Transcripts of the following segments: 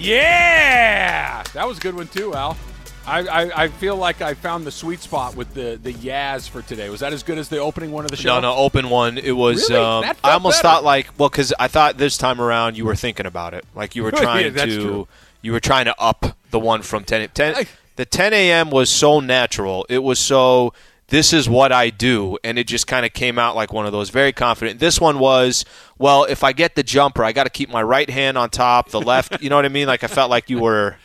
Yeah, that was a good one too, Al. I, I, I feel like I found the sweet spot with the the Yaz for today. Was that as good as the opening one of the show? No, no, open one. It was. Really? Um, I almost better. thought like, well, because I thought this time around you were thinking about it, like you were Yeah, trying that's to, true. you were trying to up the one from 10, 10 I- The 10 a.m. was so natural. It was so. This is what I do, and it just kind of came out like one of those very confident. This one was, well, if I get the jumper, I got to keep my right hand on top, the left. You know what I mean? Like I felt like you were.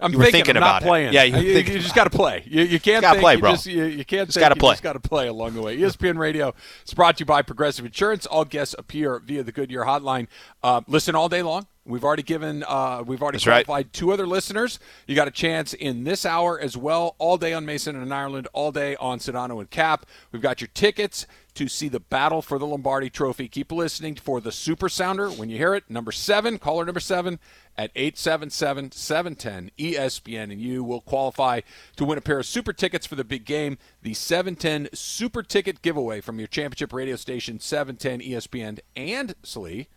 I'm You were thinking, thinking about not it. playing. Yeah, you you, you just got to play. You, you can't gotta think, play, you bro. Just, you, you can't Just gotta play. just got to play along the way. ESPN Radio is brought to you by Progressive Insurance. All guests appear via the Goodyear Hotline. Uh, listen all day long. We've already given, uh, we've already That's right. qualified two other listeners. You got a chance in this hour as well. All day on Mason and Ireland. All day on Sedano and Cap. We've got your tickets to see the battle for the Lombardi Trophy. Keep listening for the Super Sounder when you hear it. Number seven, caller number seven at 877 710 ESPN, and you will qualify to win a pair of super tickets for the big game, the 710 Super Ticket giveaway from your championship radio station, 710 ESPN, and Slee.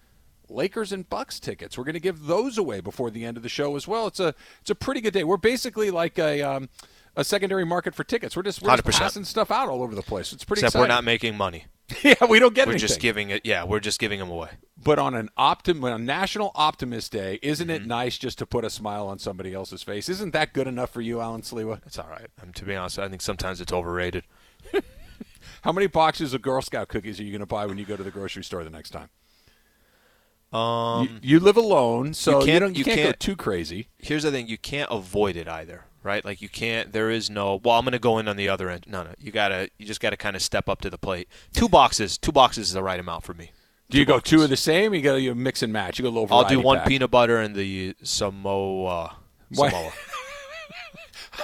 Lakers and Bucks tickets. We're going to give those away before the end of the show as well. It's a it's a pretty good day. We're basically like a um, a secondary market for tickets. We're just we're just passing stuff out all over the place. It's pretty Except exciting. we're not making money. yeah, we don't get We're anything. just giving it. Yeah, we're just giving them away. But on an optim on a National Optimist Day, isn't Mm-hmm. it nice just to put a smile on somebody else's face? Isn't that good enough for you, Alan Slewa? It's all right. Um, to be honest, I think sometimes it's overrated. How many boxes of Girl Scout cookies are you going to buy when you go to the grocery store the next time? Um, you, you live alone, so you, can't- you, you can't, can't- go too crazy. here's the thing: you can't avoid it either, right? Like you can't. There is no. Well, I'm going to go in on the other end. No, no. You gotta. You just gotta kind of step up to the plate. Two boxes. Two boxes is the right amount for me. Do you go boxes. two of the same? Or you go you mix and match. You go a little. I'll do one pack? peanut butter and the Samoa. Samoa.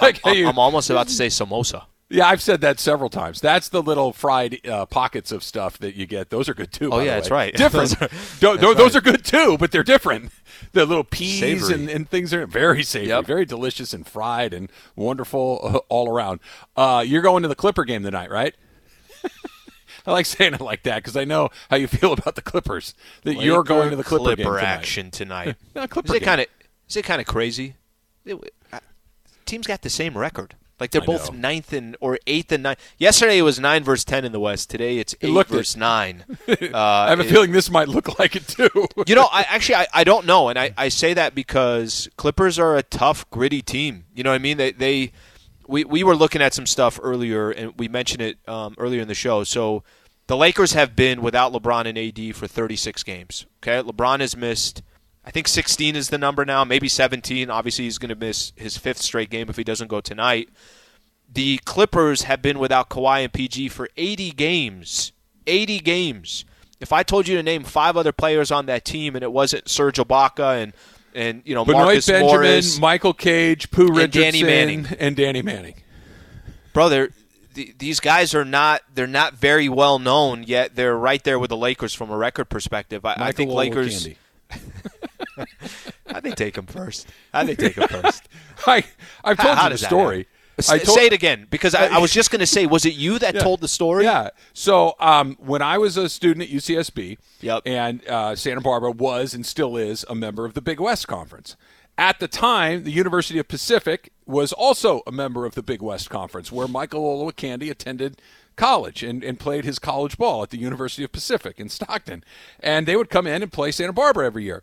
I'm, I'm almost about to say samosa. Yeah, I've said that several times. That's the little fried uh, pockets of stuff that you get. Those are good too. Oh, yeah, that's right. Different. Those are- those are good too, but they're different. The little peas and, and things are very savory, Yep. very delicious and fried and wonderful uh, all around. Uh, you're going to the Clipper game tonight, right? I like saying it like that because I know how you feel about the Clippers. That you're going to the Clipper, game tonight. action tonight. Yeah, Clipper is it kind of? Is it kind of crazy? It- uh, teams got the same record. Like they're I both know. ninth and or eighth and nine. Yesterday it was nine versus ten in the West. Today it's eight it. versus nine. Uh, I have a it- feeling this might look like it too. You know, I actually I, I don't know, and I, I say that because Clippers are a tough, gritty team. You know what I mean? They they we we were looking at some stuff earlier, and we mentioned it um, earlier in the show. So the Lakers have been without LeBron and AD for 36 games. Okay, LeBron has missed. I think 16 is the number now, maybe 17. Obviously, he's going to miss his fifth straight game if he doesn't go tonight. The Clippers have been without Kawhi and PG for 80 games. 80 games. If I told you to name five other players on that team and it wasn't Serge Ibaka and and you know Benoit Marcus Benjamin, Morris, Michael Cage, Pooh and Richardson, Danny Manning. and Danny Manning. brother, th- these guys are not they're not very well known yet. They're right there with the Lakers from a record perspective. I, I think Lakers. I think take him first. I think take him first. I I've told How you the that story. I told- say it again because I, I was just going to say, was it you that told the story? Yeah. So um, when I was a student at UCSB, Yep. and uh, Santa Barbara was and still is a member of the Big West Conference. At the time, the University of Pacific was also a member of the Big West Conference, where Michael Olowokandi attended college and, and played his college ball at the University of Pacific in Stockton. And they would come in and play Santa Barbara every year.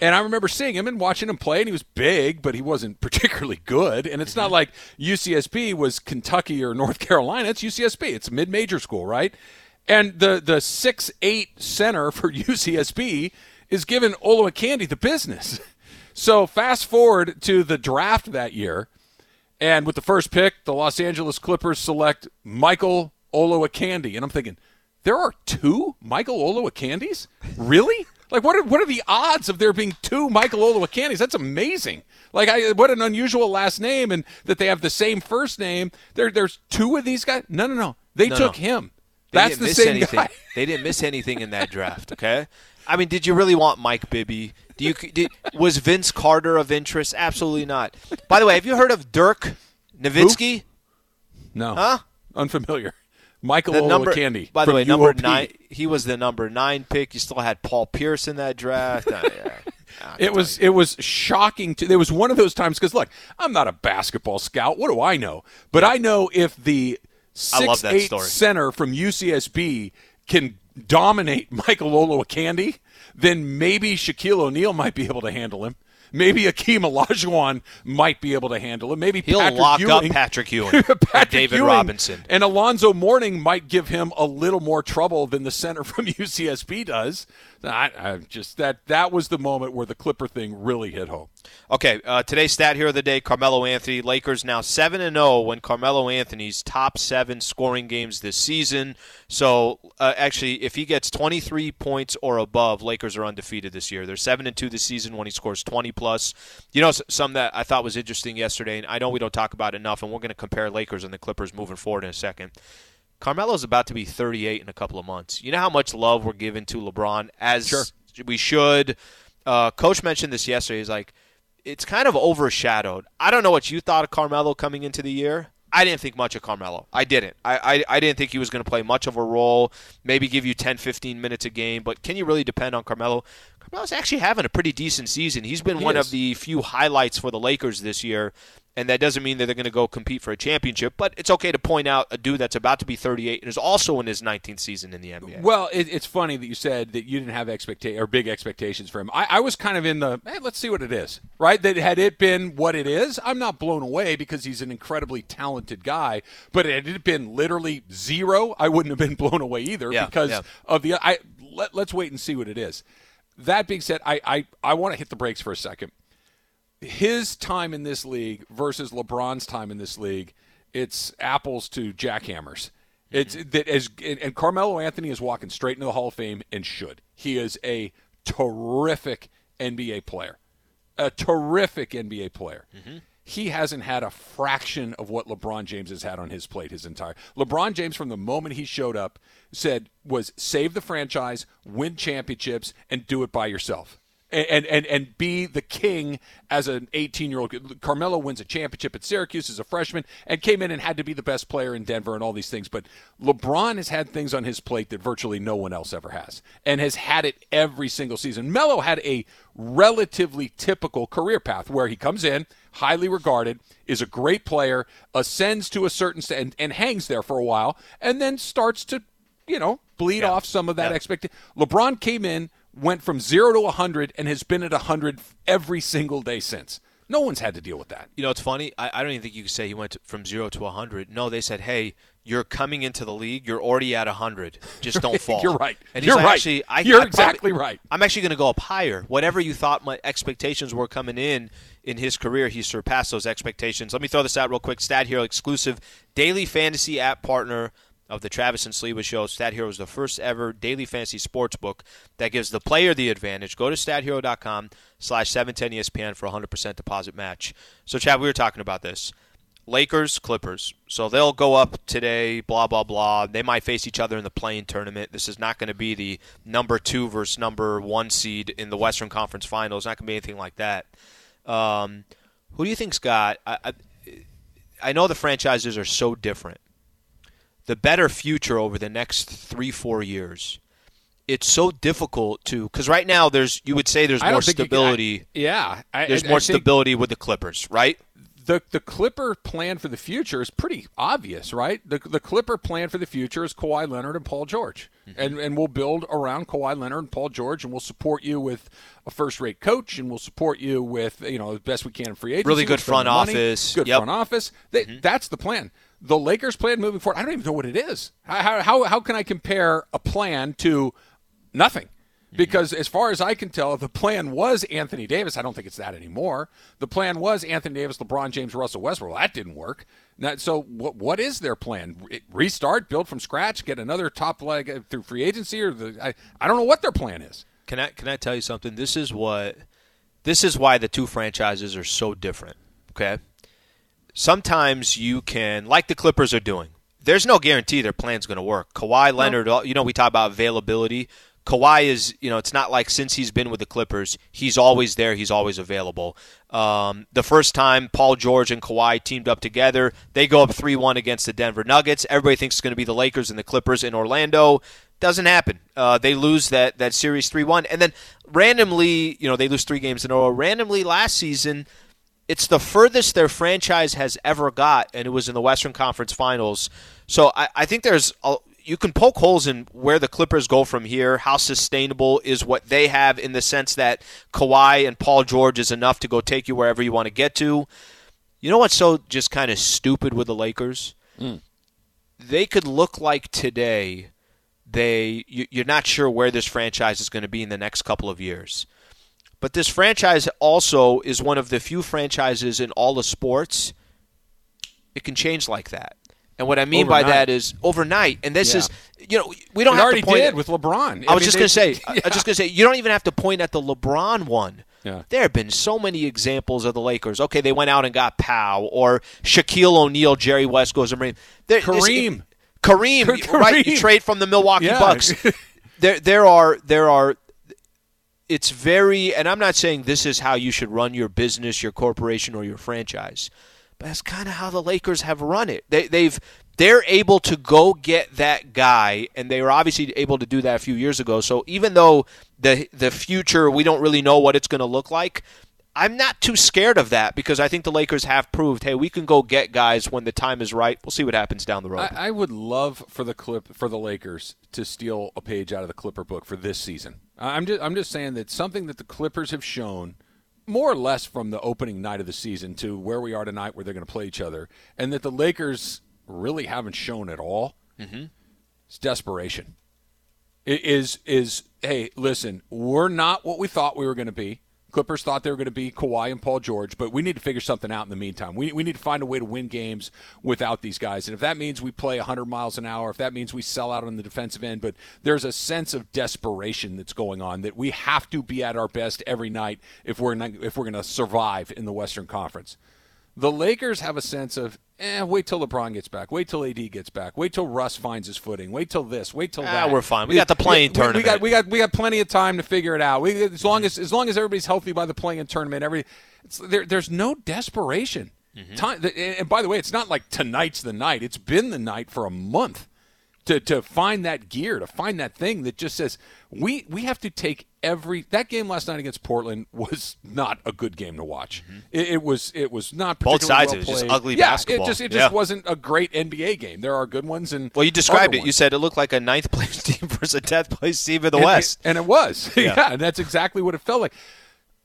And I remember seeing him and watching him play, and he was big, but he wasn't particularly good. And it's not mm-hmm. like UCSB was Kentucky or North Carolina. It's UCSB. It's a mid-major school, right? And the the six eight center for UCSB is giving Olowokandi the business. So fast forward to the draft that year, and with the first pick, the Los Angeles Clippers select Michael Olowokandi, and I'm thinking, there are two Michael Olowokandis, really? Like, what are what are the odds of there being two Michael Olowokandis? That's amazing. Like, I what an unusual last name, and that they have the same first name. There, there's two of these guys. No, no, no. They No, took no. him. They That's didn't the miss same anything. guy. They didn't miss anything in that draft. Okay, I mean, did you really want Mike Bibby? Do you did, was Vince Carter of interest? Absolutely not. By the way, have you heard of Dirk Nowitzki? No, Huh? unfamiliar. Michael The number, Olowokandi. by the way, number nine. He was the number nine pick. You still had Paul Pierce in that draft. Yeah. it was it was shocking to there was one of those times because look i'm not a basketball scout what do i know but i know if the six eight story. center from ucsb can dominate michael olowokandi then maybe shaquille o'neal might be able to handle him Maybe Akeem Olajuwon might be able to handle it. Maybe He'll Patrick lock Ewing, up Patrick Ewing, Patrick David Ewing Robinson, and Alonzo Mourning might give him a little more trouble than the center from UCSB does. I, I just that that was the moment where the Clipper thing really hit home. Okay, uh, today's stat here of the day: Carmelo Anthony. Lakers now seven and zero when Carmelo Anthony's top seven scoring games this season. So uh, actually, if he gets twenty three points or above, Lakers are undefeated this year. They're seven and two this season when he scores twenty plus. You know, some that I thought was interesting yesterday, and I know we don't talk about enough, and we're going to compare Lakers and the Clippers moving forward in a second. Carmelo's about to be 38 in a couple of months. You know how much love we're giving to LeBron as Sure. we should. Uh, Coach mentioned this yesterday. He's like, it's kind of overshadowed. I don't know what you thought of Carmelo coming into the year. I didn't think much of Carmelo. I didn't. I, I, I didn't think he was going to play much of a role, maybe give you 10, 15 minutes a game. But can you really depend on Carmelo? Carmelo's actually having a pretty decent season. He's been He one is. of the few highlights for the Lakers this year. And that doesn't mean that they're going to go compete for a championship, but it's okay to point out a dude that's about to be 38 and is also in his 19th season in the NBA. Well, it, it's funny that you said that you didn't have expecta- or big expectations for him. I, I was kind of in the hey, let's see what it is, right? That had it been what it is, I'm not blown away because he's an incredibly talented guy. But had it been literally zero, I wouldn't have been blown away either Yeah, because yeah. of the. I let, let's wait and see what it is. That being said, I I, I want to hit the brakes for a second. His time in this league versus LeBron's time in this league, it's apples to jackhammers. It's mm-hmm. that as and and Carmelo Anthony is walking straight into the Hall of Fame and should. He is a terrific NBA player, a terrific NBA player. Mm-hmm. He hasn't had a fraction of what LeBron James has had on his plate his entire. LeBron James, from the moment he showed up, said was save the franchise, win championships, and do it by yourself and and and be the king as an 18 year old. Carmelo wins a championship at Syracuse as a freshman and came in and had to be the best player in Denver and all these things. But LeBron has had things on his plate that virtually no one else ever has, and has had it every single season. Melo had a relatively typical career path where he comes in highly regarded, is a great player, ascends to a certain st- and, and hangs there for a while, and then starts to you know bleed off some of that Yeah. expectation. LeBron came in, went from zero to 100, and has been at 100 every single day since. No one's had to deal with that. You know, it's funny. I, I don't even think you could say he went to- from zero to 100. No, they said, hey, you're coming into the league. You're already at 100. Just don't fall. You're right. And You're like, right. Actually, I, You're I probably- exactly right. I'm actually going to go up higher. Whatever you thought my expectations were coming in in his career, he surpassed those expectations. Let me throw this out real quick. Stat Hero exclusive daily fantasy app partner of the Travis and Sleva show. Stat Hero is the first ever daily fantasy sports book that gives the player the advantage. Go to stathero.com slash 710ESPN for a 100% deposit match. So, Chad, we were talking about this. Lakers, Clippers. So they'll go up today, blah, blah, blah. They might face each other in the play-in tournament. This is not going to be the number two versus number one seed in the Western Conference Finals. Not going to be anything like that. Um, who do you think's got? I, I, I know the franchises are so different. The better future over the next three, four years. It's so difficult to because right now there's you would say there's more you can- stability. I- yeah, I, there's I- more stability with the Clippers, right? The the Clipper plan for the future is pretty obvious, right? The the Clipper plan for the future is Kawhi Leonard and Paul George, Mm-hmm. and and we'll build around Kawhi Leonard and Paul George, and we'll support you with a first rate coach, and we'll support you with you know the best we can in free agency. Really good front money, office. good Yep. Mm-hmm. front office. They, That's the plan. The Lakers' plan moving forward, I don't even know what it is. How how how can I compare a plan to nothing? Because as far as I can tell, the plan was Anthony Davis. I don't think it's that anymore. The plan was Anthony Davis, LeBron James, Russell Westbrook. Well, that didn't work. Now, so what, what is their plan? Restart, build from scratch, get another top leg uh, through free agency, or the, I, I don't know what their plan is. Can I can I tell you something? This is what this is why the two franchises are so different. Okay. Sometimes you can like the Clippers are doing. There's no guarantee their plan's going to work. Kawhi Leonard, you know, we talk about availability. Kawhi is, you know, it's not like since he's been with the Clippers, he's always there, he's always available. Um, the first time Paul George and Kawhi teamed up together, they go up 3 1 against the Denver Nuggets. Everybody thinks it's going to be the Lakers and the Clippers in Orlando. Doesn't happen. Uh, they lose that, that series 3 1. And then randomly, you know, they lose three games in a row. Randomly last season, it's the furthest their franchise has ever got, and it was in the Western Conference Finals. So I, I think there's a, you can poke holes in where the Clippers go from here. How sustainable is what they have in the sense that Kawhi and Paul George is enough to go take you wherever you want to get to. You know what's so just kind of stupid with the Lakers? Mm. They could look like today. They you're not sure where this franchise is going to be in the next couple of years. But this franchise also is one of the few franchises in all of sports. It can change like that. And what I mean overnight. by that is overnight. And this Yeah. is, you know, we don't It have already to point. did with LeBron. I was mean, just going to say, Yeah. I was just going to say, you don't even have to point at the LeBron one. Yeah. There have been so many examples of the Lakers. Okay, they went out and got Powell or Shaquille O'Neal, Jerry West goes and there, this- Kareem. Kareem, Kareem. right? You trade from the Milwaukee Yeah. Bucks. there, there are, there are. It's very, and I'm not saying this is how you should run your business, your corporation, or your franchise, but that's kind of how the Lakers have run it. They, they've, they're able to go get that guy, and they were obviously able to do that a few years ago. So even though the the future, we don't really know what it's going to look like. I'm not too scared of that because I think the Lakers have proved, hey, we can go get guys when the time is right. We'll see what happens down the road. I, I would love for the clip for the Lakers to steal a page out of the Clipper book for this season. I'm just I'm just saying that something that the Clippers have shown more or less from the opening night of the season to where we are tonight, where they're going to play each other, and that the Lakers really haven't shown at all. Mm-hmm. It's desperation. It is is hey, listen, we're not what we thought we were going to be. Clippers thought they were going to be Kawhi and Paul George, but we need to figure something out in the meantime. We, we need to find a way to win games without these guys. And if that means we play 100 miles an hour, if that means we sell out on the defensive end, but there's a sense of desperation that's going on that we have to be at our best every night if we're not, if we're going to survive in the Western Conference. The Lakers have a sense of, eh, wait till LeBron gets back. Wait till AD gets back. Wait till Russ finds his footing. Wait till this. Wait till Ah, that. we're fine. We got the play-in we, tournament. We got, we got we got plenty of time to figure it out. We, as long as as long as everybody's healthy by the play-in tournament, every it's, there, there's no desperation. Mm-hmm. Time, and by the way, it's not like tonight's the night. It's been the night for a month to to find that gear, to find that thing that just says we we have to take every that game last night against Portland was not a good game to watch. It, it was it was not Mm-hmm. Both sides well it, just played. ugly yeah, basketball. It just it just Yeah. wasn't a great NBA game. There are good ones and well, you described it. You said it looked like a ninth place team versus a tenth place team in the And it- West. and it was. Yeah. Yeah. and that's exactly what it felt like.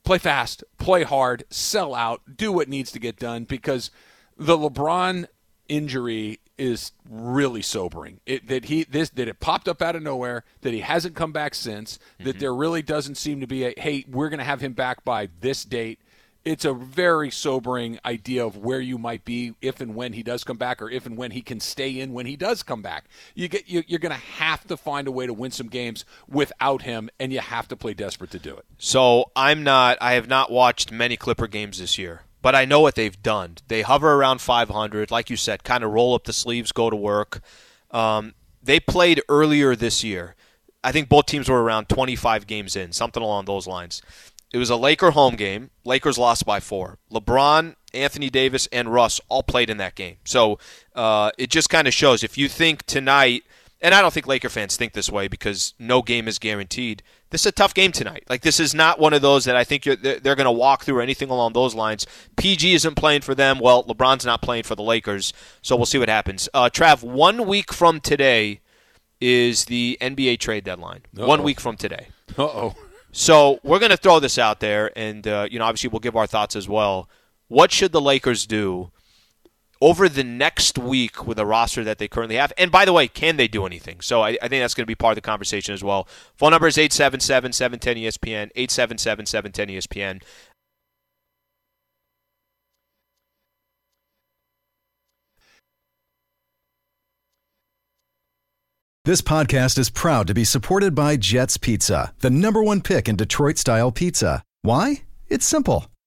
Play fast, play hard, sell out, do what needs to get done because the LeBron injury is really sobering. It, that he this that it popped up out of nowhere, that he hasn't come back since, Mm-hmm. that there really doesn't seem to be a hey, we're going to have him back by this date. It's a very sobering idea of where you might be if and when he does come back, or if and when he can stay in when he does come back. You get you, you're going to have to find a way to win some games without him, and you have to play desperate to do it. So I'm not. I have not watched many Clipper games this year, but I know what they've done. They hover around 500, like you said, kind of roll up the sleeves, go to work. Um, they played earlier this year. I think both teams were around 25 games in, something along those lines. It was a Laker home game. Lakers lost by four. LeBron, Anthony Davis, and Russ all played in that game. So uh, it just kind of shows if you think tonight, and I don't think Laker fans think this way because no game is guaranteed. This is a tough game tonight. Like this is not one of those that I think you're, they're, they're going to walk through or anything along those lines. PG isn't playing for them. Well, LeBron's not playing for the Lakers. So we'll see what happens. Uh, Trav, one week from today is the NBA trade deadline. One Uh-oh. week from today. Uh oh. So we're going to throw this out there, and uh, you know, obviously, we'll give our thoughts as well. What should the Lakers do over the next week with the roster that they currently have? And by the way, can they do anything? So I, I think that's going to be part of the conversation as well. Phone number is 877-710-ESPN, 877-710-ESPN. This podcast is proud to be supported by Jets Pizza, the number one pick in Detroit style pizza. Why? It's simple.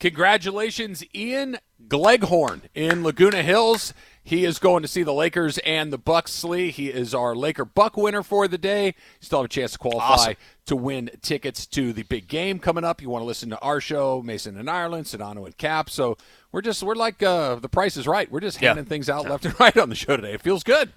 Congratulations, Ian Gleghorn in Laguna Hills. He is going to see the Lakers and the Bucks. Slee. He is our Laker Buck winner for the day. You still have a chance to qualify Awesome. to win tickets to the big game coming up. You want to listen to our show, Mason and Ireland, Sedano and Cap. So we're just we're like uh, the Price is Right. We're just Yeah. handing things out left and right on the show today. It feels good.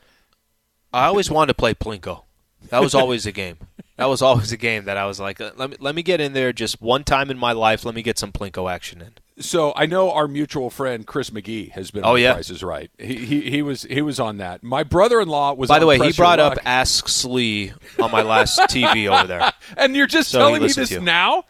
I always wanted to play Plinko. That was always a game. That was always a game that I was like, uh, let me let me get in there just one time in my life. Let me get some Plinko action in. So I know our mutual friend Chris McGee has been Oh, on yeah. Price is Right. He, he he was he was on that. My brother-in-law was. By the way, he brought up Luck. Ask Slee on my last TV over there. and you're just So telling me this now.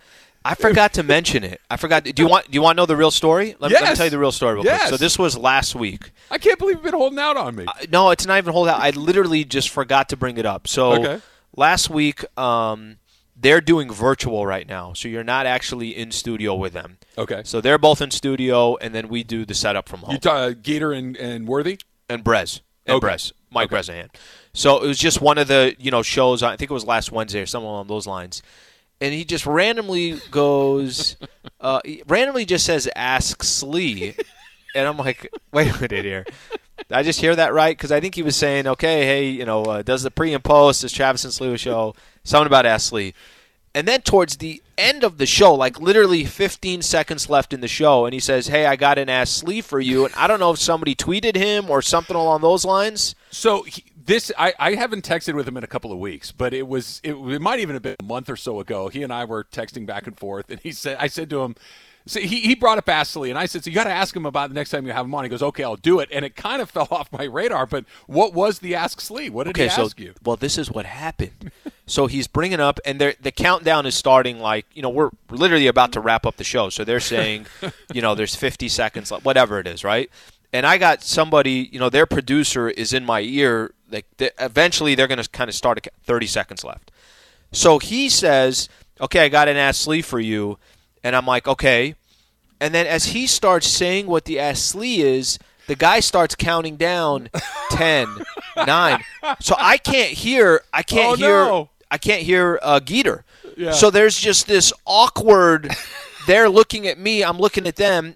I forgot to mention it. I forgot. Do you want do you want to know the real story? Let, me- let me tell you the real story real Yes. quick. So this was last week. I can't believe you've been holding out on me. No, it's not even hold out. I literally just forgot to bring it up. So Okay. last week, um, they're doing virtual right now, so you're not actually in studio with them. Okay. So they're both in studio, and then we do the setup from home. You ta- uh, Geeter and, and Worthy? and Brez and Okay. Brez, Mike Okay. Bresnahan. So it was just one of the you know shows. I think it was last Wednesday or something along those lines. And he just randomly goes, uh, randomly just says, "Ask Slee," and I'm like, "Wait a minute here." Did I just hear that right? Because I think he was saying, "Okay, hey, you know, uh, does the pre and post this Travis and Slee show something about Ask Slee?" And then towards the end of the show, like literally 15 seconds left in the show, and he says, "Hey, I got an Ask Slee for you." And I don't know if somebody tweeted him or something along those lines. So he, this, I, I haven't texted with him in a couple of weeks, but it was, it, it might even have been a month or so ago. He and I were texting back and forth, and he said, I said to him, so he, he brought up Ask Slee, and I said, so you got to ask him about the next time you have him on. He goes, okay, I'll do it. And it kind of fell off my radar, but what was the Ask Slee? What did Okay, he so ask you? well, this is what happened. so he's bringing up, and the countdown is starting. Like you know, we're literally about to wrap up the show, so they're saying, you know, there's 50 seconds, left, whatever it is, right? And I got somebody, you know, their producer is in my ear. Like they, eventually, they're going to kind of start at 30 seconds left. So he says, "Okay, I got an ass sleeve for you," and I'm like, "Okay." And then as he starts saying what the ass sleeve is, the guy starts counting down 10, 9. So I can't hear. I can't Oh, hear. no. I can't hear uh, Geeter. Yeah. So there's just this awkward. they're looking at me. I'm looking at them.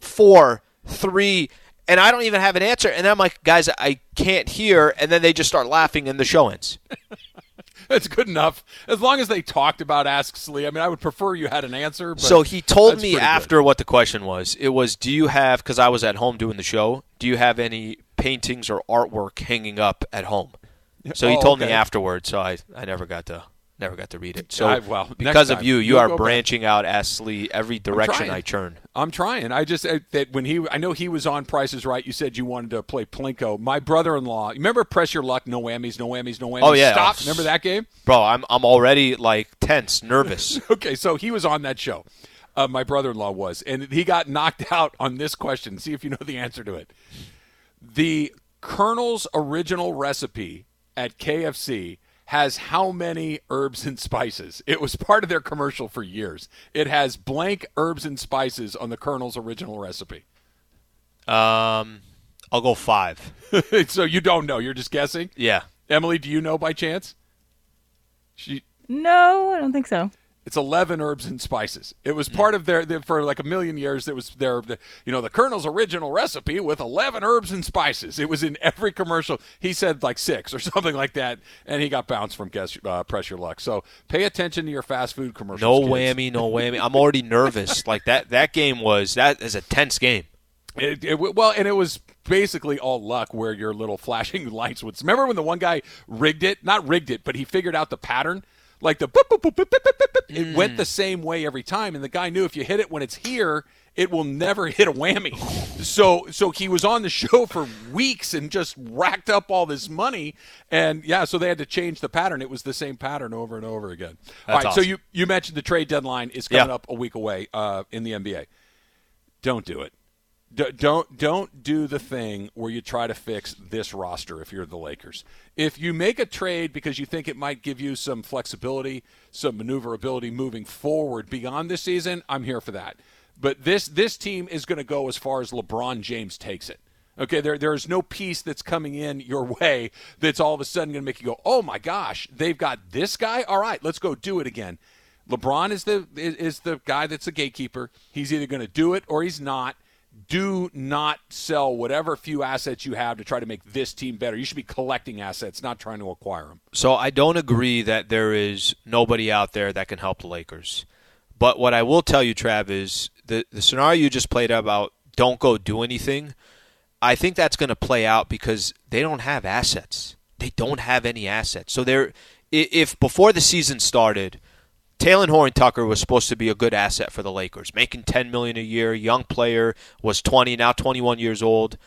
Four, three, and I don't even have an answer. And I'm like, guys, I can't hear. And then they just start laughing, and the show ends. That's good enough. As long as they talked about Ask Slee. I mean, I would prefer you had an answer. But So he told me pretty good. after what the question was. It was, "Do you have?" Because I was at home doing the show. Do you have any paintings or artwork hanging up at home? So he Oh, told me oh, afterwards. So I, I never got to never got to read it. So I- well, because of you, you are go back. branching out Astley every direction. I turn. I'm trying. I just uh, that when he, I know he was on Prices Right. You said you wanted to play Plinko. My brother-in-law. Remember Press Your Luck? No whammies. No whammies. No whammies. Oh, yeah. Stop. Remember that game? Bro, I'm I'm already like tense, nervous. Okay, so he was on that show. Uh, my brother-in-law was, and he got knocked out on this question. See if you know the answer to it. The Colonel's original recipe at KFC has how many herbs and spices? It was part of their commercial for years. It has blank herbs and spices on the Colonel's original recipe. um, I'll go five. so you don't know. You're just guessing. Yeah. Emily, do you know by chance? She No, I don't think so. It's 11 herbs and spices. It was part of their, their for like a million years. It was their, the, you know, the Colonel's original recipe with 11 herbs and spices. It was in every commercial. He said like six or something like that, and he got bounced from guess, uh, Press Your Luck. So pay attention to your fast food commercials. No kids. whammy, no whammy. I'm already nervous. like that that game was that is a tense game. It, it, well, and it was basically all luck where your little flashing lights would. Remember when the one guy rigged it? Not rigged it, but he figured out the pattern. Like the boop, boop, boop, boop, boop, boop, boop. it went the same way every time, and the guy knew if you hit it when it's here, it will never hit a whammy. So, so he was on the show for weeks and just racked up all this money, and yeah, so they had to change the pattern. It was the same pattern over and over again. all That's right, so you you mentioned the trade deadline is coming Yeah. up a week away uh, in the NBA. Don't do it. D- don't don't do the thing where you try to fix this roster if you're the Lakers. If you make a trade because you think it might give you some flexibility, some maneuverability moving forward beyond this season, I'm here for that. But this this team is going to go as far as LeBron James takes it. Okay, there there is no piece that's coming in your way that's all of a sudden going to make you go, "Oh my gosh, they've got this guy. All right, let's go do it again." LeBron is the is, is the guy that's a gatekeeper. He's either going to do it or he's not. Do not sell whatever few assets you have to try to make this team better. You should be collecting assets, not trying to acquire them. So I don't agree that there is nobody out there that can help the Lakers. But what I will tell you, Trav, is the the scenario you just played about don't go do anything. I think that's going to play out because they don't have assets. They don't have any assets. So they're if before the season started, Talen Horton-Tucker was supposed to be a good asset for the Lakers, making 10 million a year, young player, was 20, now 21 years old.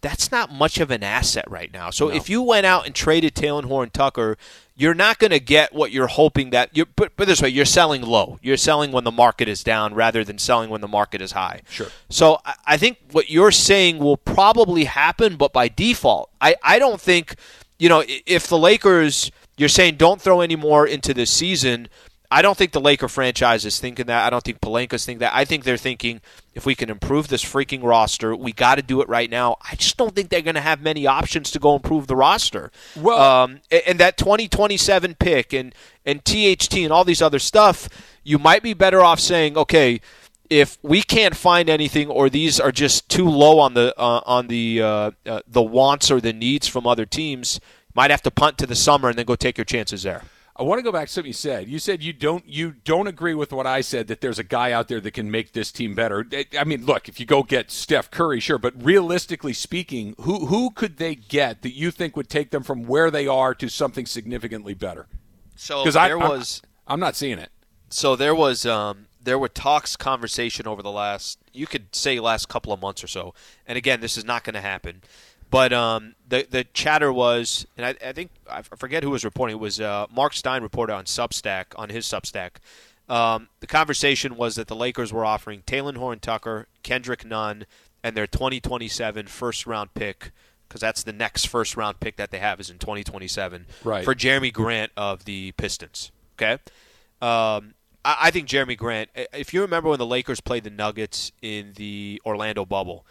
That's not much of an asset right now. So No. if you went out and traded Talen Horton-Tucker, you're not going to get what you're hoping that you but, but this way, you're selling low. You're selling when the market is down rather than selling when the market is high. Sure. So I- I think what you're saying will probably happen, but by default. I, I don't think, you know, if the Lakers, you're saying don't throw any more into this season. I don't think the Laker franchise is thinking that. I don't think Pelinka's thinking that. I think they're thinking if we can improve this freaking roster, we got to do it right now. I just don't think they're going to have many options to go improve the roster. Well- um, and that 2027 pick and and THT and all these other stuff, you might be better off saying, okay, if we can't find anything or these are just too low on the uh, on the uh, uh, the wants or the needs from other teams, might have to punt to the summer and then go take your chances there. I want to go back to something you said. You said you don't you don't agree with what I said that there's a guy out there that can make this team better. I mean, look, if you go get Steph Curry, sure, but realistically speaking, who who could they get that you think would take them from where they are to something significantly better? So Because I there I'm- was I'm not seeing it. so there was um, there were talks conversation over the last you could say last couple of months or so and again this is not going to happen but um, the the chatter was and I, I think I forget who was reporting it was uh, Mark Stein reported on Substack on his Substack um, the conversation was that the Lakers were offering Talen Horton-Tucker Kendrick Nunn and their 2027 first round pick because that's the next first round pick that they have is in 2027 Right. for Jerami Grant of the Pistons okay um, I, I think Jerami Grant. If you remember when the Lakers played the Nuggets in the Orlando bubble,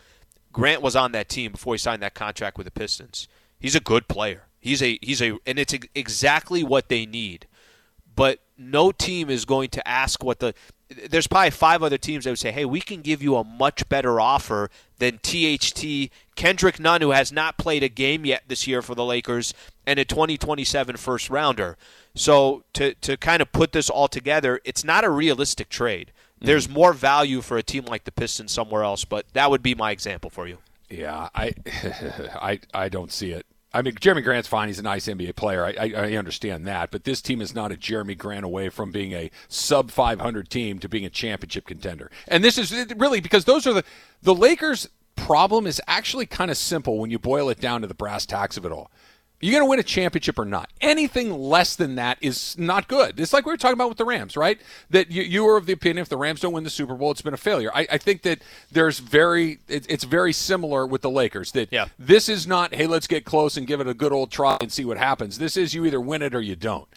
Grant was on that team before he signed that contract with the Pistons. He's a good player. He's a he's a and it's exactly what they need. But no team is going to ask what the. There's probably five other teams that would say, "Hey, we can give you a much better offer than THT Kendrick Nunn, who has not played a game yet this year for the Lakers, and a 2027 first rounder." So to to kind of put this all together, it's not a realistic trade. Mm-hmm. There's more value for a team like the Pistons somewhere else, but that would be my example for you. Yeah, I, I, I don't see it. I mean, Jerami Grant's fine; he's a nice NBA player. I, I, I understand that, but this team is not a Jerami Grant away from being a sub 500 team to being a championship contender. And this is really because those are the the Lakers' problem is actually kind of simple when you boil it down to the brass tacks of it all. You're going to win a championship or not. Anything less than that is not good. It's like we were talking about with the Rams, right? That you, you were of the opinion if the Rams don't win the Super Bowl, it's been a failure. I, I think that there's very, it, it's very similar with the Lakers. That Yeah. this is not, hey, let's get close and give it a good old try and see what happens. This is you either win it or you don't.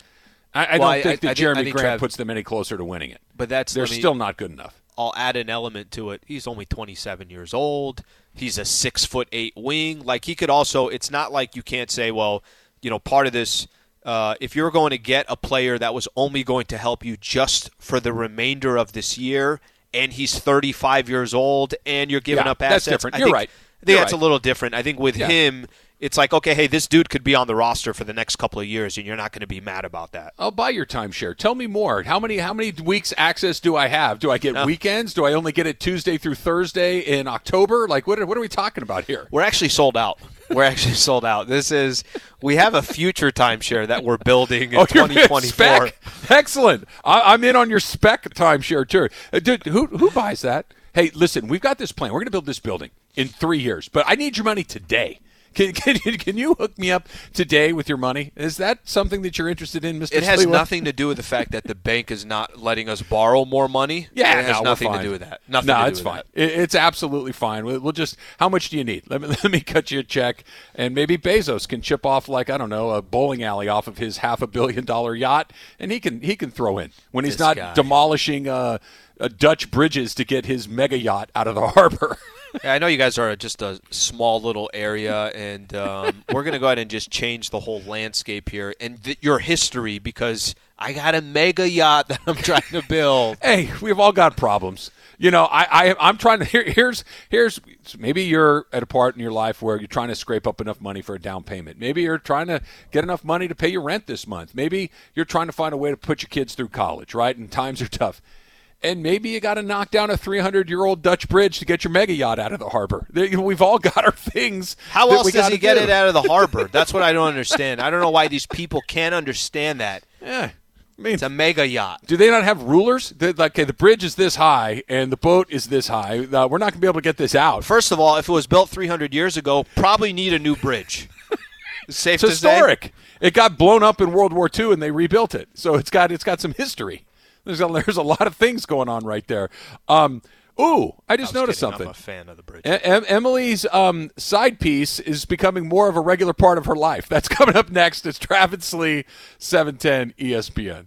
I, I Well, don't I- think that Jeremy think, Grant Trav- puts them any closer to winning it. But that's They're me- still not good enough. I'll add an element to it. He's only 27 years old. He's a six foot eight wing. Like he could also. It's not like you can't say, well, you know, part of this. Uh, if you're going to get a player that was only going to help you just for the remainder of this year, and he's 35 years old, and you're giving Yeah, up that's different. I You're think, right. I think You're that's right. a little different. I think with Yeah. him, it's like, okay, hey, this dude could be on the roster for the next couple of years, and you're not going to be mad about that. I'll buy your timeshare. Tell me more. How many how many weeks access do I have? Do I get No. weekends? Do I only get it Tuesday through Thursday in October? Like what are, what are we talking about here? We're actually sold out. We're actually sold out. This is we have a future timeshare that we're building in Oh, you're 2024. spec? Excellent. I, I'm in on your spec timeshare too. Uh, dude, who who buys that? Hey, listen, we've got this plan. We're going to build this building in three years, but I need your money today. Can, can, you- can you hook me up today with your money? Is that something that you're interested in, Mr. It has nothing to do with the fact that the bank is not letting us borrow more money. Yeah, it has no, nothing to do with that. Nothing no, to do it's fine. It- It's absolutely fine. We'll, we'll just. How much do you need? Let me let me cut you a check, and maybe Bezos can chip off like I don't know a bowling alley off of his half a billion dollar yacht, and he can he can throw in when he's This not guy. demolishing uh, uh, Dutch bridges to get his mega yacht out of the harbor. Yeah, I know you guys are just a small little area, and um, we're going to go ahead and just change the whole landscape here and th- your history because I got a mega yacht that I'm trying to build. hey, we've all got problems. You know, I, I I'm trying to here, here's here's maybe you're at a part in your life where you're trying to scrape up enough money for a down payment. Maybe you're trying to get enough money to pay your rent this month. Maybe you're trying to find a way to put your kids through college, right? And times are tough. And maybe you got to knock down a 300 year old Dutch bridge to get your mega yacht out of the harbor. We've all got our things. How else does he get it out of the harbor? That's what I don't understand. I don't know why these people can't understand that. Yeah, I mean, It's a mega yacht. Do they not have rulers? They're like, okay, the bridge is this high and the boat is this high. Uh, we're not going to be able to get this out. First of all, if it was built 300 years ago, probably need a new bridge. Safe It's to say. historic. It got blown up in World War II and they rebuilt it, so it's got it's got some history. There's a, there's a lot of things going on right there. Um, ooh, I just I noticed kidding. something. I'm a fan of the bridge. E- em- Emily's um, side piece is becoming more of a regular part of her life. That's coming up next. It's Travis Lee, E 710 ESPN.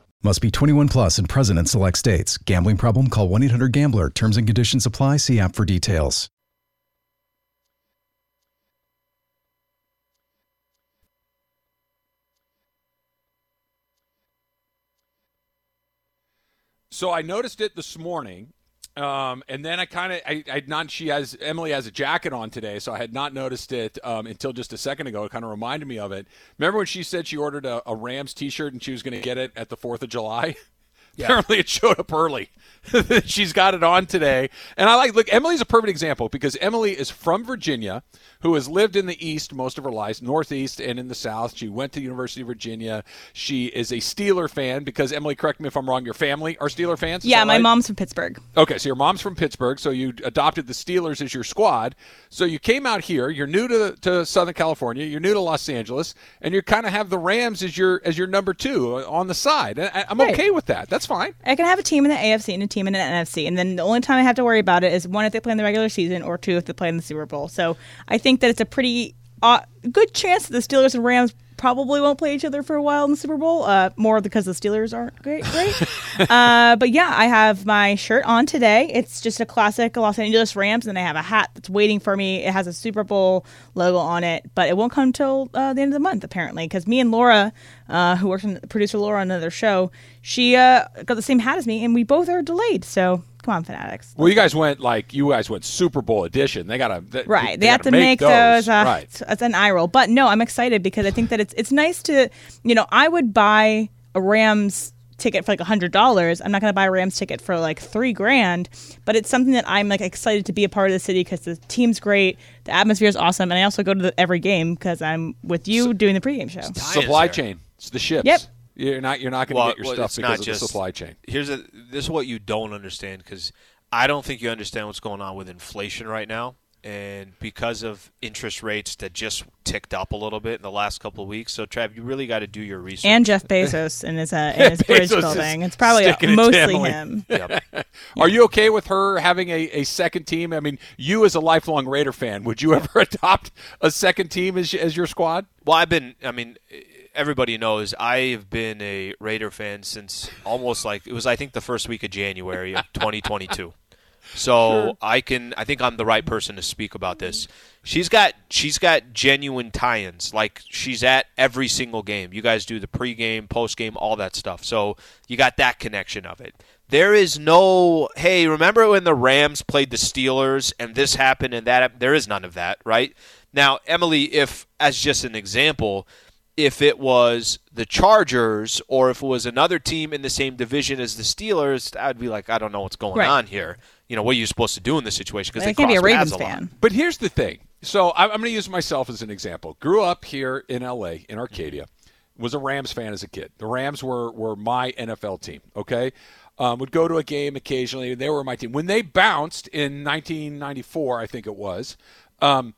Must be 21 plus and present in select states. Gambling problem? Call 1 800 Gambler. Terms and conditions apply. See app for details. So I noticed it this morning, um, and then I kind of I, I not she has Emily has a jacket on today, so I had not noticed it um, until just a second ago. It kind of reminded me of it. Remember when she said she ordered a, a Rams T-shirt and she was going to get it at the Fourth of July? Apparently, it showed up early. She's got it on today, and I like. Look, Emily's a perfect example because Emily is from Virginia, who has lived in the East most of her life, Northeast and in the South. She went to the University of Virginia. She is a Steeler fan because Emily, correct me if I'm wrong. Your family are Steeler fans. Is Yeah, my right? mom's from Pittsburgh. Okay, so your mom's from Pittsburgh, so you adopted the Steelers as your squad. So you came out here. You're new to, to Southern California. You're new to Los Angeles, and you kind of have the Rams as your as your number two on the side. And I, I'm Right. okay with that. That's fine. I can have a team in the AFC and a team in the NFC, and then the only time I have to worry about it is one if they play in the regular season, or two if they play in the Super Bowl. So I think that it's a pretty uh, good chance that the Steelers and Rams probably won't play each other for a while in the Super Bowl. Uh, more because the Steelers aren't great, great. uh, but yeah, I have my shirt on today. It's just a classic Los Angeles Rams, and I have a hat that's waiting for me. It has a Super Bowl logo on it, but it won't come until uh, the end of the month apparently. Because me and Laura, uh, who works on producer Laura on another show, she uh, got the same hat as me, and we both are delayed. So come on, fanatics. Well, you guys went like you guys went Super Bowl edition. They got to Right, they, have to make, those. uh, right. it's, it's an eye roll, but no, I'm excited because I think that it's it's nice to, you know, I would buy a Rams ticket for like a hundred dollars. I'm not going to buy a Rams ticket for like three grand, but it's something that I'm like excited to be a part of the city because the team's great, the atmosphere is awesome, and I also go to the, every game because I'm with you doing the pregame show. Supply chain. It's the ships. Yep. You're not you're not going to Well, get your well, stuff it's because not of just- the supply chain. Here's a this is what you don't understand because I don't think you understand what's going on with inflation right now, and because of interest rates that just ticked up a little bit in the last couple of weeks. So, Trav, you really got to do your research. And Jeff Bezos in his uh, in his bridge building. It's probably uh, sticking it to mostly him. Yep. Are you okay with her having a, a second team? I mean, you as a lifelong Raider fan, would you ever adopt a second team as as your squad? Well, I've been. I mean, everybody knows I've been a Raider fan since almost like it was. I think the first week of January of 2022. So I can. I think I'm the right person to speak about this. She's got. She's got genuine tie-ins. Like she's at every single game. You guys do the pregame, postgame, all that stuff. So you got that connection of it. There is no. Hey, remember when the Rams played the Steelers and this happened and that? There is none of that, right? Now, Emily, if as just an example, if it was the Chargers or if it was another team in the same division as the Steelers, I'd be like, I don't know what's going Right. on here. You know, what are you supposed to do in this situation? Because I they can't be a cross Ravens paths a lot. fan. But here's the thing. So I- I'm going to use myself as an example. Grew up here in L.A. in Arcadia. Was a Rams fan as a kid. The Rams were were my NFL team. Okay, um, would go to a game occasionally. They were my team when they bounced in 1994. I think it was. Um,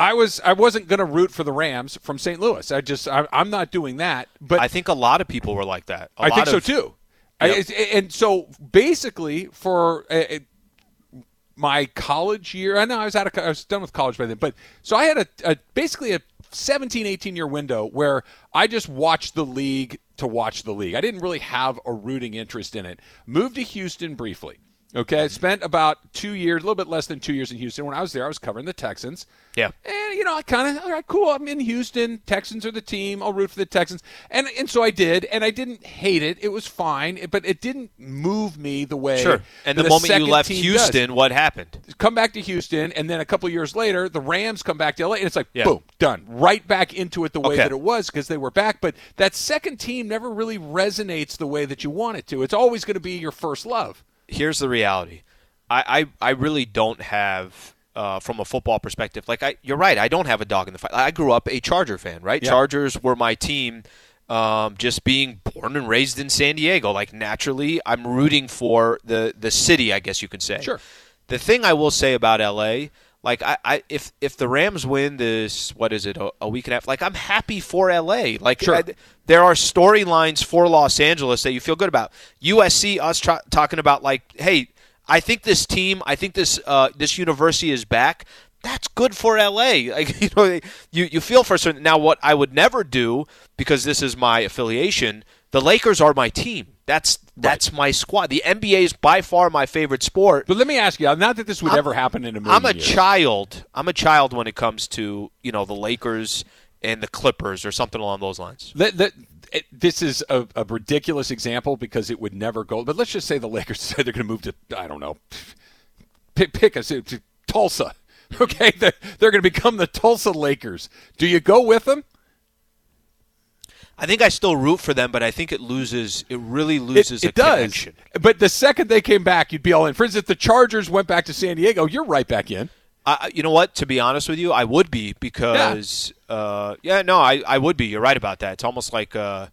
I was I wasn't going to root for the Rams from St. Louis. I just I, am not doing that. But I think a lot of people were like that. A I think lot so too. Yep. I, and so basically for uh, my college year, I know I was out of I was done with college by then, but so I had a, a basically a 17 18 year window where I just watched the league to watch the league. I didn't really have a rooting interest in it. Moved to Houston briefly. Okay, spent about two years, a little bit less than two years in Houston. When I was there, I was covering the Texans. Yeah. And you know, I kind of all right, cool. I'm in Houston. Texans are the team. I'll root for the Texans. And and so I did, and I didn't hate it. It was fine, but it didn't move me the way. Sure. And the moment you left team does. Houston, what happened? come back to Houston, and then a couple years later, the Rams come back to LA, and it's like Yeah. boom, done, right back into it the way Okay. that it was because they were back. But that second team never really resonates the way that you want it to. It's always going to be your first love. Here's the reality. I, I, I really don't have uh, from a football perspective. Like I, you're right. I don't have a dog in the fight. I grew up a Charger fan, right? Yeah. Chargers were my team. Um, just being born and raised in San Diego, like naturally, I'm rooting for the the city. I guess you could say. Sure. The thing I will say about LA, like I, I if if the Rams win this, what is it, a, a week and a half? Like I'm happy for LA. Like Sure. I- there are storylines for Los Angeles that you feel good about. USC, us tra- talking about like, hey, I think this team, I think this uh, this university is back. That's good for LA. Like you know, you you feel for certain. Now, what I would never do because this is my affiliation. The Lakers are my team. That's that's my squad. The NBA is by far my favorite sport. But let me ask you, uh, not that this would I'm- ever happen in a million I'm a years. child. I'm a child when it comes to you know the Lakers and the Clippers or something along those lines. That, that, it, this is a, a ridiculous example because it would never go. But let's just say the Lakers decide they're going to move to I don't know, pick, pick us to Tulsa. Okay, they're, they're going to become the Tulsa Lakers. Do you go with them? I think I still root for them, but I think it loses. It really It, loses it a does. connection. But the second they came back, you'd be all in. For instance, if the Chargers went back to San Diego, you're right back in. I, you know what? To be honest with you, I would be because yeah, uh, yeah no, I, I would be. You're right about that. It's almost like uh,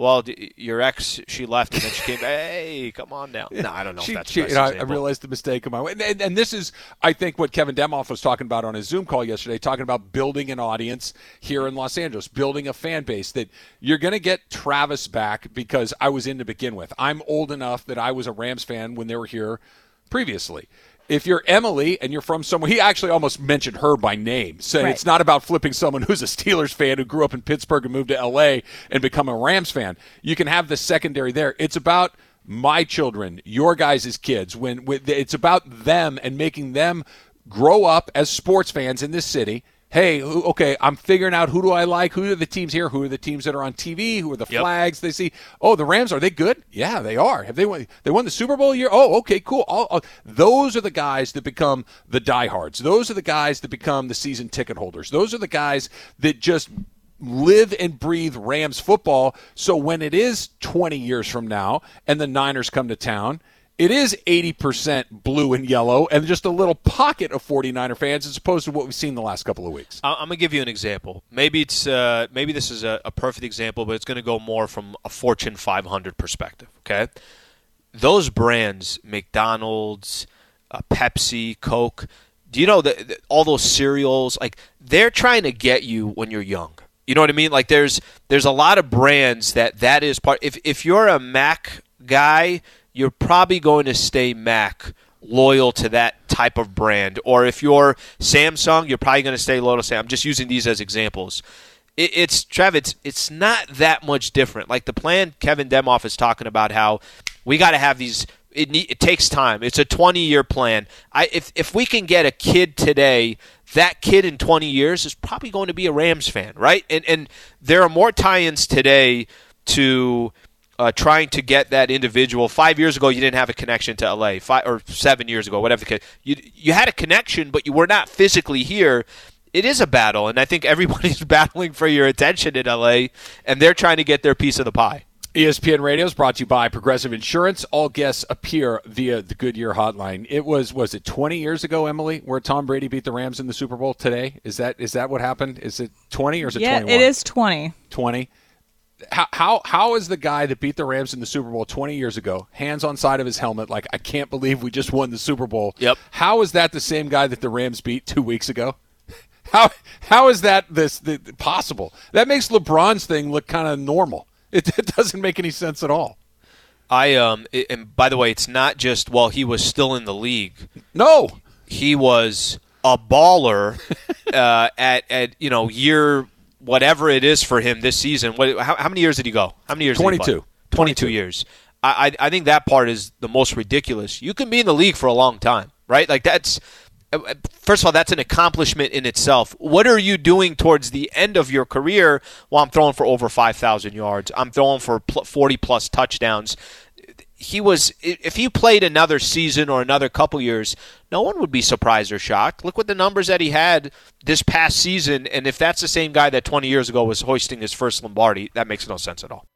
well, your ex she left and then she came. back. hey, come on now. No, I don't know She- if that's she- you know, I- I realized the mistake of my way. And, and, and this is, I think, what Kevin Demoff was talking about on his Zoom call yesterday, talking about building an audience here in Los Angeles, building a fan base that you're going to get Travis back because I was in to begin with. I'm old enough that I was a Rams fan when they were here previously. If you're Emily and you're from somewhere, he actually almost mentioned her by name. So Right. it's not about flipping someone who's a Steelers fan who grew up in Pittsburgh and moved to LA and become a Rams fan. You can have the secondary there. It's about my children, your guys' kids. When, when it's about them and making them grow up as sports fans in this city. Hey, who, okay, I'm figuring out who do I like? Who are the teams here? Who are the teams that are on TV? Who are the Yep. flags they see? Oh, the Rams are they good? Yeah, they are. Have they won? They won the Super Bowl year? Oh, okay, cool. All, all- those are the guys that become the diehards. Those are the guys that become the season ticket holders. Those are the guys that just live and breathe Rams football. So when it is 20 years from now and the Niners come to town, it is 80% blue and yellow and just a little pocket of 49er fans as opposed to what we've seen the last couple of weeks. I'm gonna give you an example. Maybe it's uh, maybe this is a, a perfect example, but it's gonna go more from a Fortune 500 perspective. Okay, those brands, McDonald's, uh, Pepsi, Coke. Do you know that all those cereals? Like they're trying to get you when you're young. You know what I mean? Like there's there's a lot of brands that that is part. If if you're a Mac guy, you're probably going to stay Mac loyal to that type of brand. Or if you're Samsung, you're probably going to stay loyal to Samsung. I'm just using these as examples. It, it's Trev. It's it's not that much different. Like the plan Kevin Demoff is talking about how we got to have these. It, ne- it takes time. It's a 20 year plan. I if if we can get a kid today, that kid in 20 years is probably going to be a Rams fan, right? And and there are more tie-ins today to uh, trying to get that individual. Five years ago, you didn't have a connection to LA. Five or seven years ago, whatever the case, you you had a connection, but you were not physically here. It is a battle, and I think everybody's battling for your attention in LA, and they're trying to get their piece of the pie. ESPN Radio is brought to you by Progressive Insurance. All guests appear via the Goodyear hotline. It was was it 20 years ago, Emily, where Tom Brady beat the Rams in the Super Bowl today? Is that is that what happened? Is it 20 or is it yeah, 21? it is 20. 20. How, how how is the guy that beat the Rams in the Super Bowl 20 years ago, hands on side of his helmet, like I can't believe we just won the Super Bowl? Yep. How is that the same guy that the Rams beat two weeks ago? How how is that this the, possible? That makes LeBron's thing look kind of normal. It, it doesn't make any sense at all. I um it, and by the way, it's not just while he was still in the league. No, He was a baller uh, at at you know year whatever it is for him this season. What how, how many years did he go? How many years? did he play? 22. 22 years. I, I I think that part is the most ridiculous. You can be in the league for a long time, right? Like that's uh, first of all, that's an accomplishment in itself. What are you doing towards the end of your career? Well, I'm throwing for over 5,000 yards. I'm throwing for 40 plus touchdowns. He was, if he played another season or another couple years, no one would be surprised or shocked. Look what the numbers that he had this past season, and if that's the same guy that 20 years ago was hoisting his first Lombardi, that makes no sense at all.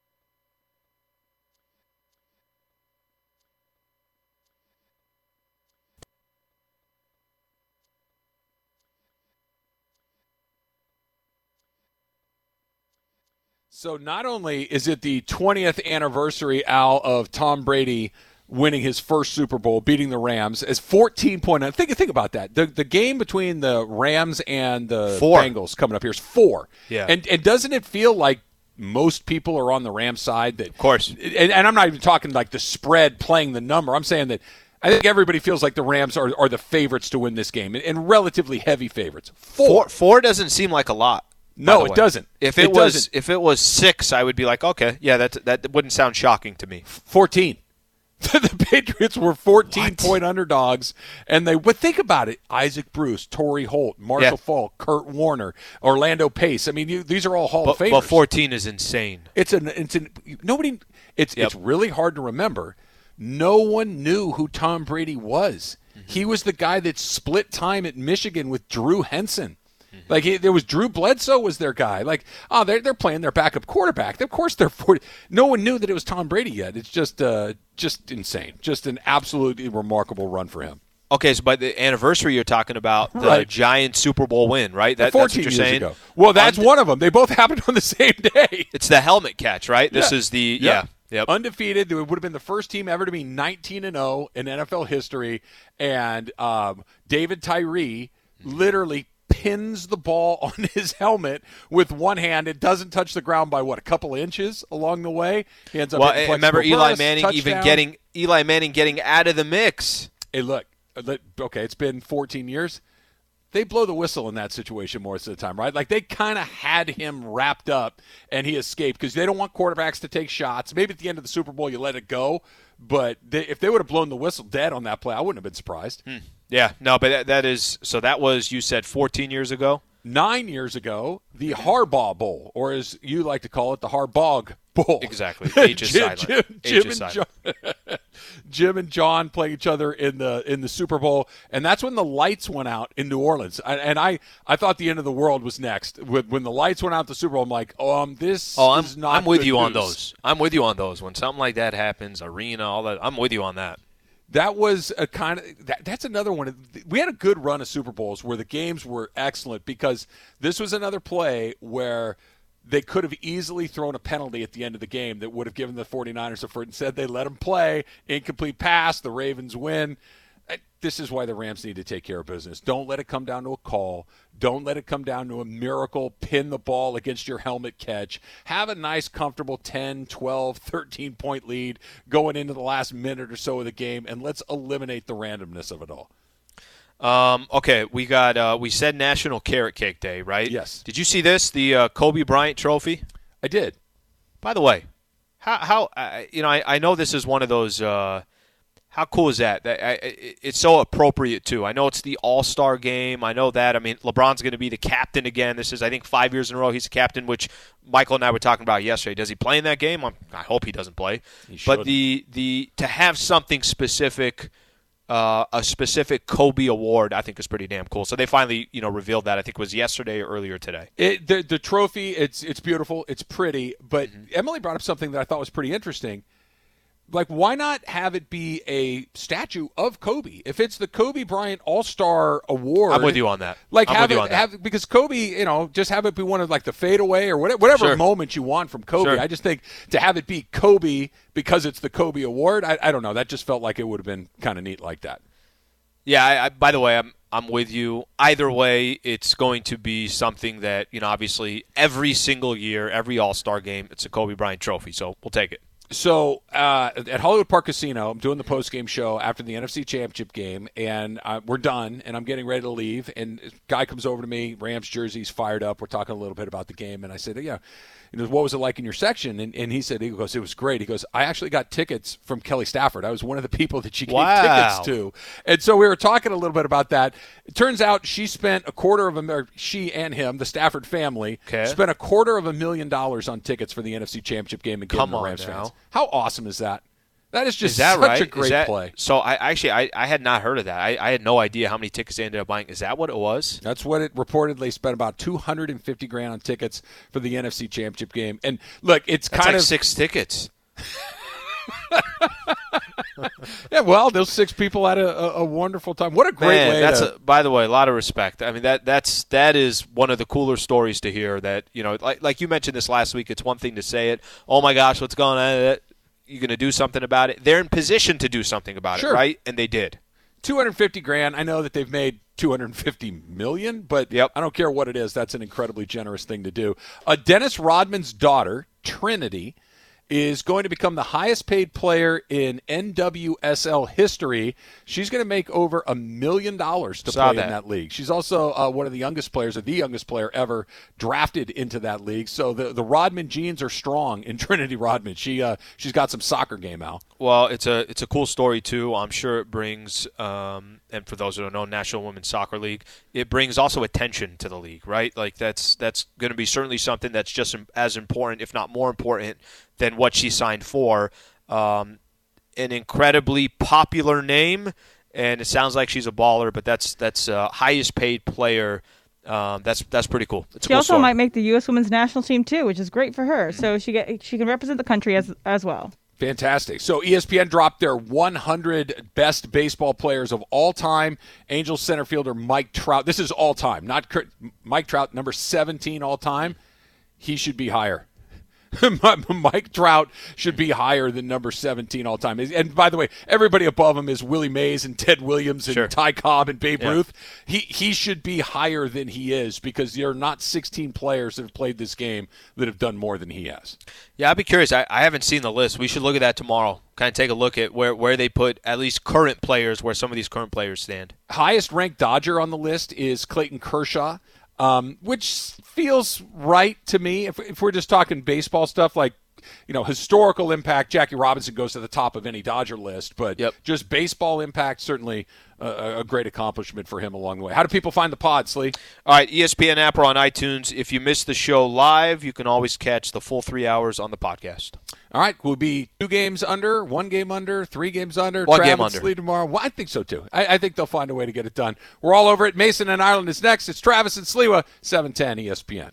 So not only is it the 20th anniversary, Al, of Tom Brady winning his first Super Bowl, beating the Rams as 14 point. Think think about that. The the game between the Rams and the Four. Bengals coming up here is four. Yeah. And and doesn't it feel like most people are on the Rams side? That of course. And, and I'm not even talking like the spread playing the number. I'm saying that. I think everybody feels like the Rams are, are the favorites to win this game, and, and relatively heavy favorites. Four. Four, four doesn't seem like a lot. No, it doesn't. If it, It was doesn't. if it was six, I would be like, okay, yeah, that that wouldn't sound shocking to me. 14. the Patriots were 14 What? point underdogs, and they. But think about it: Isaac Bruce, Torry Holt, Marshall Yeah. Faulk, Kurt Warner, Orlando Pace. I mean, you, these are all Hall But, of Famers. but fourteen is insane. It's an. It's an. Nobody. It's Yep. it's really hard to remember. No one knew who Tom Brady was. Mm-hmm. He was the guy that split time at Michigan with Drew Henson. Mm-hmm. Like he, there was Drew Bledsoe was their guy. Like oh they're they're playing their backup quarterback. Of course they're 40. No one knew that it was Tom Brady yet. It's just uh just insane. Just an absolutely remarkable run for him. Okay, so by the anniversary you're talking about the Right. giant Super Bowl win, right? That, that's 14 what you're years saying. ago. Well, that's Und- one of them. They both happened on the same day. It's the helmet catch, right? This Yeah. is the Yeah. yeah. Yep. Undefeated. It would have been the first team ever to be 19 and 0 in NFL history. And um, David Tyree literally pins the ball on his helmet with one hand. It doesn't touch the ground by what a couple inches along the way. He ends up. well, I remember Eli Manning even getting Eli Manning getting out of the mix. Hey, look. uh, Okay, it's been 14 years. They blow the whistle in that situation most of the time, right? Like they kind of had him wrapped up and he escaped because they don't want quarterbacks to take shots. Maybe at the end of the Super Bowl you let it go, but they, if they would have blown the whistle dead on that play, I wouldn't have been surprised. Hmm. Yeah, no, but that, that is so. That was you said 14 years ago. Nine years ago, the mm-hmm. Harbaugh Bowl, or as you like to call it, the Harbog Bowl. Exactly. Age is Jim, silent. Jim, Age Jim is silent. John, Jim and John playing each other in the in the Super Bowl, and that's when the lights went out in New Orleans. I, and I I thought the end of the world was next. When, when the lights went out the Super Bowl, I'm like, um, this Oh, I'm is not. I'm with you on news. those. I'm with you on those. When something like that happens, arena, all that, I'm with you on that. That was a kind of that, that's another one. We had a good run of Super Bowls where the games were excellent because this was another play where they could have easily thrown a penalty at the end of the game that would have given the 49ers a first. Instead, they let them play incomplete pass. The Ravens win. Uh, this is why the Rams need to take care of business. Don't let it come down to a call. Don't let it come down to a miracle pin the ball against your helmet catch. Have a nice, comfortable 10, 12, 13 point lead going into the last minute or so of the game, and let's eliminate the randomness of it all. Um, okay, we got uh, we said National Carrot Cake Day, right? Yes. Did you see this? The uh, Kobe Bryant Trophy. I did. By the way, how how uh, you know I, I know this is one of those. Uh, how cool is that? That I, it's so appropriate too. I know it's the All Star game. I know that. I mean, LeBron's going to be the captain again. This is I think five years in a row he's the captain. Which Michael and I were talking about yesterday. Does he play in that game? I'm, I hope he doesn't play. He but the the to have something specific. Uh, a specific Kobe award, I think, is pretty damn cool. So they finally, you know, revealed that. I think it was yesterday or earlier today. It, the the trophy, it's it's beautiful, it's pretty, but Mm-hmm. Emily brought up something that I thought was pretty interesting. Like, why not have it be a statue of Kobe? If it's the Kobe Bryant All Star Award, I'm with you on that. Like, I'm have with you it on that. have because Kobe, you know, just have it be one of like the fadeaway or whatever, whatever Sure. moment you want from Kobe. Sure. I just think to have it be Kobe because it's the Kobe Award, I, I don't know. That just felt like it would have been kind of neat like that. Yeah. I, I, by the way, I'm I'm with you. Either way, it's going to be something that you know. Obviously, every single year, every All Star game, it's a Kobe Bryant Trophy. So we'll take it. So uh, at Hollywood Park Casino, I'm doing the post game show after the NFC Championship game, and uh, we're done, and I'm getting ready to leave. And guy comes over to me, Rams jerseys fired up. We're talking a little bit about the game, and I said, "Yeah, he goes, what was it like in your section? And, and he said, he goes, it was great. He goes, I actually got tickets from Kelly Stafford. I was one of the people that she gave wow. tickets to. And so we were talking a little bit about that. It turns out she spent a quarter of a, she and him, the Stafford family, okay. spent a quarter of a million dollars on tickets for the NFC Championship game and Come the Rams now. fans. How awesome is that? That is just is that such right? a great that, play. So I actually I, I had not heard of that. I, I had no idea how many tickets they ended up buying. Is that what it was? That's what it reportedly spent about 250 grand on tickets for the NFC Championship game. And look, it's That's kind like of six tickets. yeah, well, those six people had a, a, a wonderful time. What a great Man, way! That's to, a, by the way, a lot of respect. I mean that that's that is one of the cooler stories to hear. That you know, like like you mentioned this last week. It's one thing to say it. Oh my gosh, what's going on? You're going to do something about it. They're in position to do something about Sure. it, right? And they did. 250 grand. I know that they've made 250 million, but Yep. I don't care what it is. That's an incredibly generous thing to do. Uh, Dennis Rodman's daughter, Trinity, is going to become the highest paid player in NWSL history. She's going to make over a million dollars to Saw play that. in that league. She's also uh, one of the youngest players, or the youngest player ever drafted into that league. So the the Rodman genes are strong in Trinity Rodman. She uh, she's got some soccer game out. Well, it's a it's a cool story too. I'm sure it brings, um, and for those who don't know, National Women's Soccer League, it brings also attention to the league, right? Like that's that's going to be certainly something that's just as important, if not more important, than what she signed for. Um, an incredibly popular name, and it sounds like she's a baller. But that's that's uh, highest paid player. Um, that's that's pretty cool. It's She cool also story. might make the U.S. Women's National Team too, which is great for her. So she get she can represent the country as as well. Fantastic. So ESPN dropped their 100 best baseball players of all time. Angels center fielder Mike Trout. This is all time, not Kurt, Mike Trout, number 17 all time. He should be higher. Mike Trout should be higher than number 17 all time. And by the way, everybody above him is Willie Mays and Ted Williams and Sure. Ty Cobb and Babe Yeah. Ruth. He he should be higher than he is because there are not 16 players that have played this game that have done more than he has. Yeah, I'd be curious. I, I haven't seen the list. We should look at that tomorrow. Kind of take a look at where, where they put at least current players, where some of these current players stand. highest ranked Dodger on the list is Clayton Kershaw, um, which feels right to me. If, if we're just talking baseball stuff, like you know historical impact, Jackie Robinson goes to the top of any Dodger list. But Yep. just baseball impact, certainly a, a great accomplishment for him along the way. How do people find the pod, Slee? All right, ESPN app or on iTunes. If you missed the show live, you can always catch the full three hours on the podcast. All right, we'll be two games under, one game under, three games under. One Travis game under. Tomorrow. Well, I think so too. I, I think they'll find a way to get it done. We're all over it. Mason and Ireland is next. It's Travis and Sliwa, 710 ESPN.